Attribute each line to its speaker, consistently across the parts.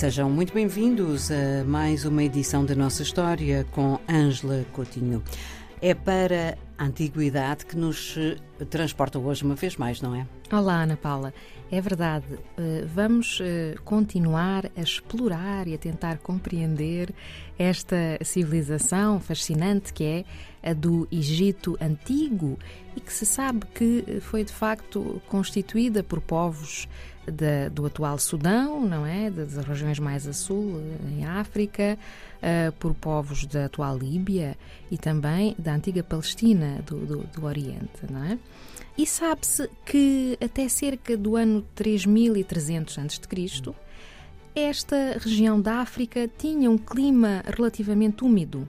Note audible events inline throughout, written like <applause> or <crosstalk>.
Speaker 1: Sejam muito bem-vindos a mais uma edição da nossa história com Ângela Coutinho. É para a antiguidade que nos eh, transporta hoje uma vez mais, não é?
Speaker 2: Olá, Ana Paula. É verdade. Eh, vamos eh, continuar a explorar e a tentar compreender esta civilização fascinante que é a do Egito Antigo e que se sabe que foi de facto constituída por povos da, do atual Sudão, não é? Das regiões mais a sul, em África, uh, por povos da atual Líbia e também da antiga Palestina, do, do, do Oriente, não é? E sabe-se que até cerca do ano 3300 a.C., esta região da África tinha um clima relativamente úmido.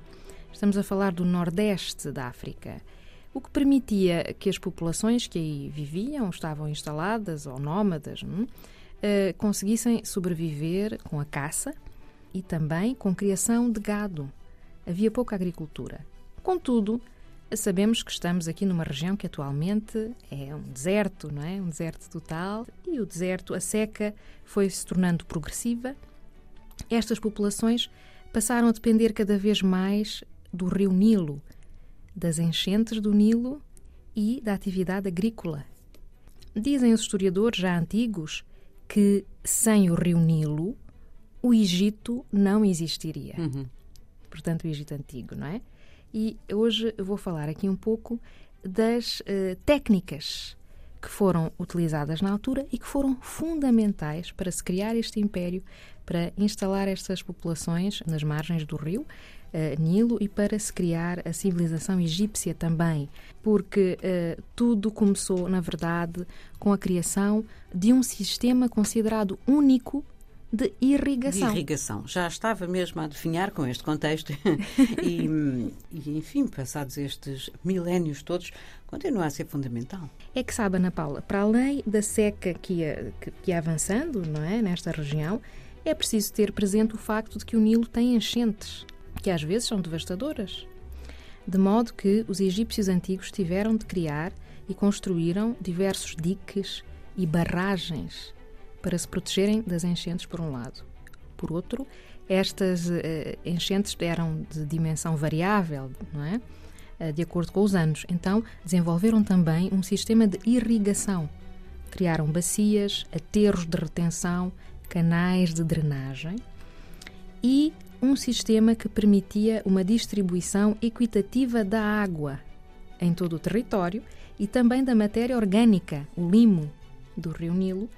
Speaker 2: Estamos a falar do nordeste da África o que permitia que as populações que aí viviam, estavam instaladas ou nómadas, hum, uh, conseguissem sobreviver com a caça e também com criação de gado. Havia pouca agricultura. Contudo, sabemos que estamos aqui numa região que atualmente é um deserto, não é? Um deserto total. E o deserto, a seca, foi se tornando progressiva. Estas populações passaram a depender cada vez mais do rio Nilo, das enchentes do Nilo e da atividade agrícola. Dizem os historiadores já antigos que sem o rio Nilo o Egito não existiria. Uhum. Portanto, o Egito antigo, não é? E hoje vou falar aqui um pouco das uh, técnicas que foram utilizadas na altura e que foram fundamentais para se criar este império, para instalar estas populações nas margens do rio uh, Nilo e para se criar a civilização egípcia também, porque uh, tudo começou, na verdade, com a criação de um sistema considerado único de irrigação.
Speaker 1: De irrigação. Já estava mesmo a adivinhar com este contexto <laughs> e, e, enfim, passados estes milénios todos, continua a ser fundamental.
Speaker 2: É que sabe, Ana Paula, para além da seca que ia, que, que ia avançando não é, nesta região, é preciso ter presente o facto de que o Nilo tem enchentes que às vezes são devastadoras. De modo que os egípcios antigos tiveram de criar e construíram diversos diques e barragens para se protegerem das enchentes, por um lado. Por outro, estas uh, enchentes eram de dimensão variável, não é? Uh, de acordo com os anos. Então, desenvolveram também um sistema de irrigação. Criaram bacias, aterros de retenção, canais de drenagem e um sistema que permitia uma distribuição equitativa da água em todo o território e também da matéria orgânica, o limo do rio Nilo,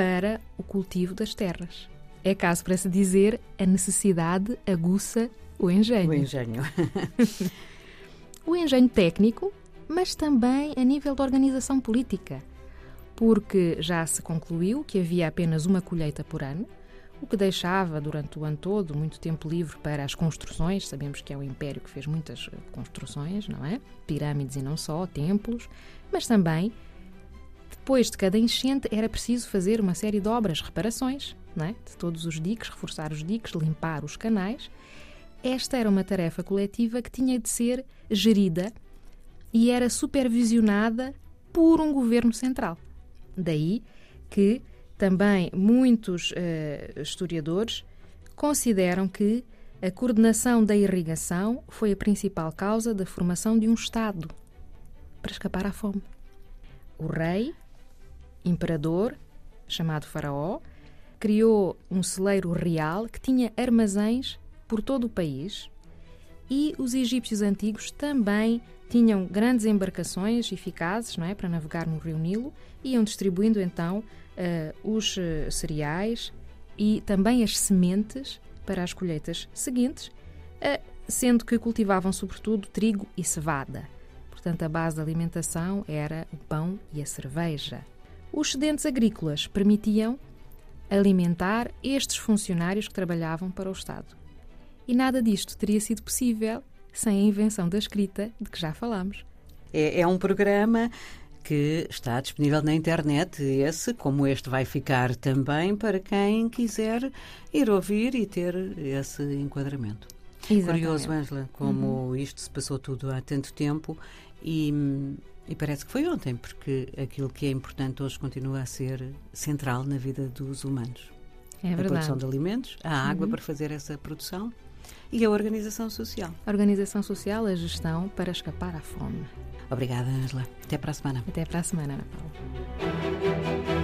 Speaker 2: para o cultivo das terras. É caso para se dizer a necessidade aguça o engenho.
Speaker 1: O engenho. <laughs>
Speaker 2: o engenho técnico, mas também a nível da organização política, porque já se concluiu que havia apenas uma colheita por ano, o que deixava durante o ano todo muito tempo livre para as construções. Sabemos que é o Império que fez muitas eh, construções, não é? Pirâmides e não só, templos, mas também depois de cada enchente era preciso fazer uma série de obras, reparações, é? De todos os diques, reforçar os diques, limpar os canais. Esta era uma tarefa coletiva que tinha de ser gerida e era supervisionada por um governo central. Daí que também muitos uh, historiadores consideram que a coordenação da irrigação foi a principal causa da formação de um Estado para escapar à fome. O rei, imperador, chamado Faraó, criou um celeiro real que tinha armazéns por todo o país e os egípcios antigos também tinham grandes embarcações eficazes não é, para navegar no rio Nilo e iam distribuindo então uh, os uh, cereais e também as sementes para as colheitas seguintes, uh, sendo que cultivavam sobretudo trigo e cevada. Portanto, a base da alimentação era o pão e a cerveja. Os excedentes agrícolas permitiam alimentar estes funcionários que trabalhavam para o Estado. E nada disto teria sido possível sem a invenção da escrita, de que já falamos.
Speaker 1: É, é um programa que está disponível na internet. Esse, como este, vai ficar também para quem quiser ir ouvir e ter esse enquadramento. Exatamente. Curioso, Angela, como uhum. isto se passou tudo há tanto tempo e, e parece que foi ontem, porque aquilo que é importante hoje continua a ser central na vida dos humanos.
Speaker 2: É
Speaker 1: a produção de alimentos, a água uhum. para fazer essa produção e a organização social.
Speaker 2: A organização social, a gestão para escapar à fome.
Speaker 1: Obrigada, Angela. Até para a semana.
Speaker 2: Até para a semana, Ana Paula.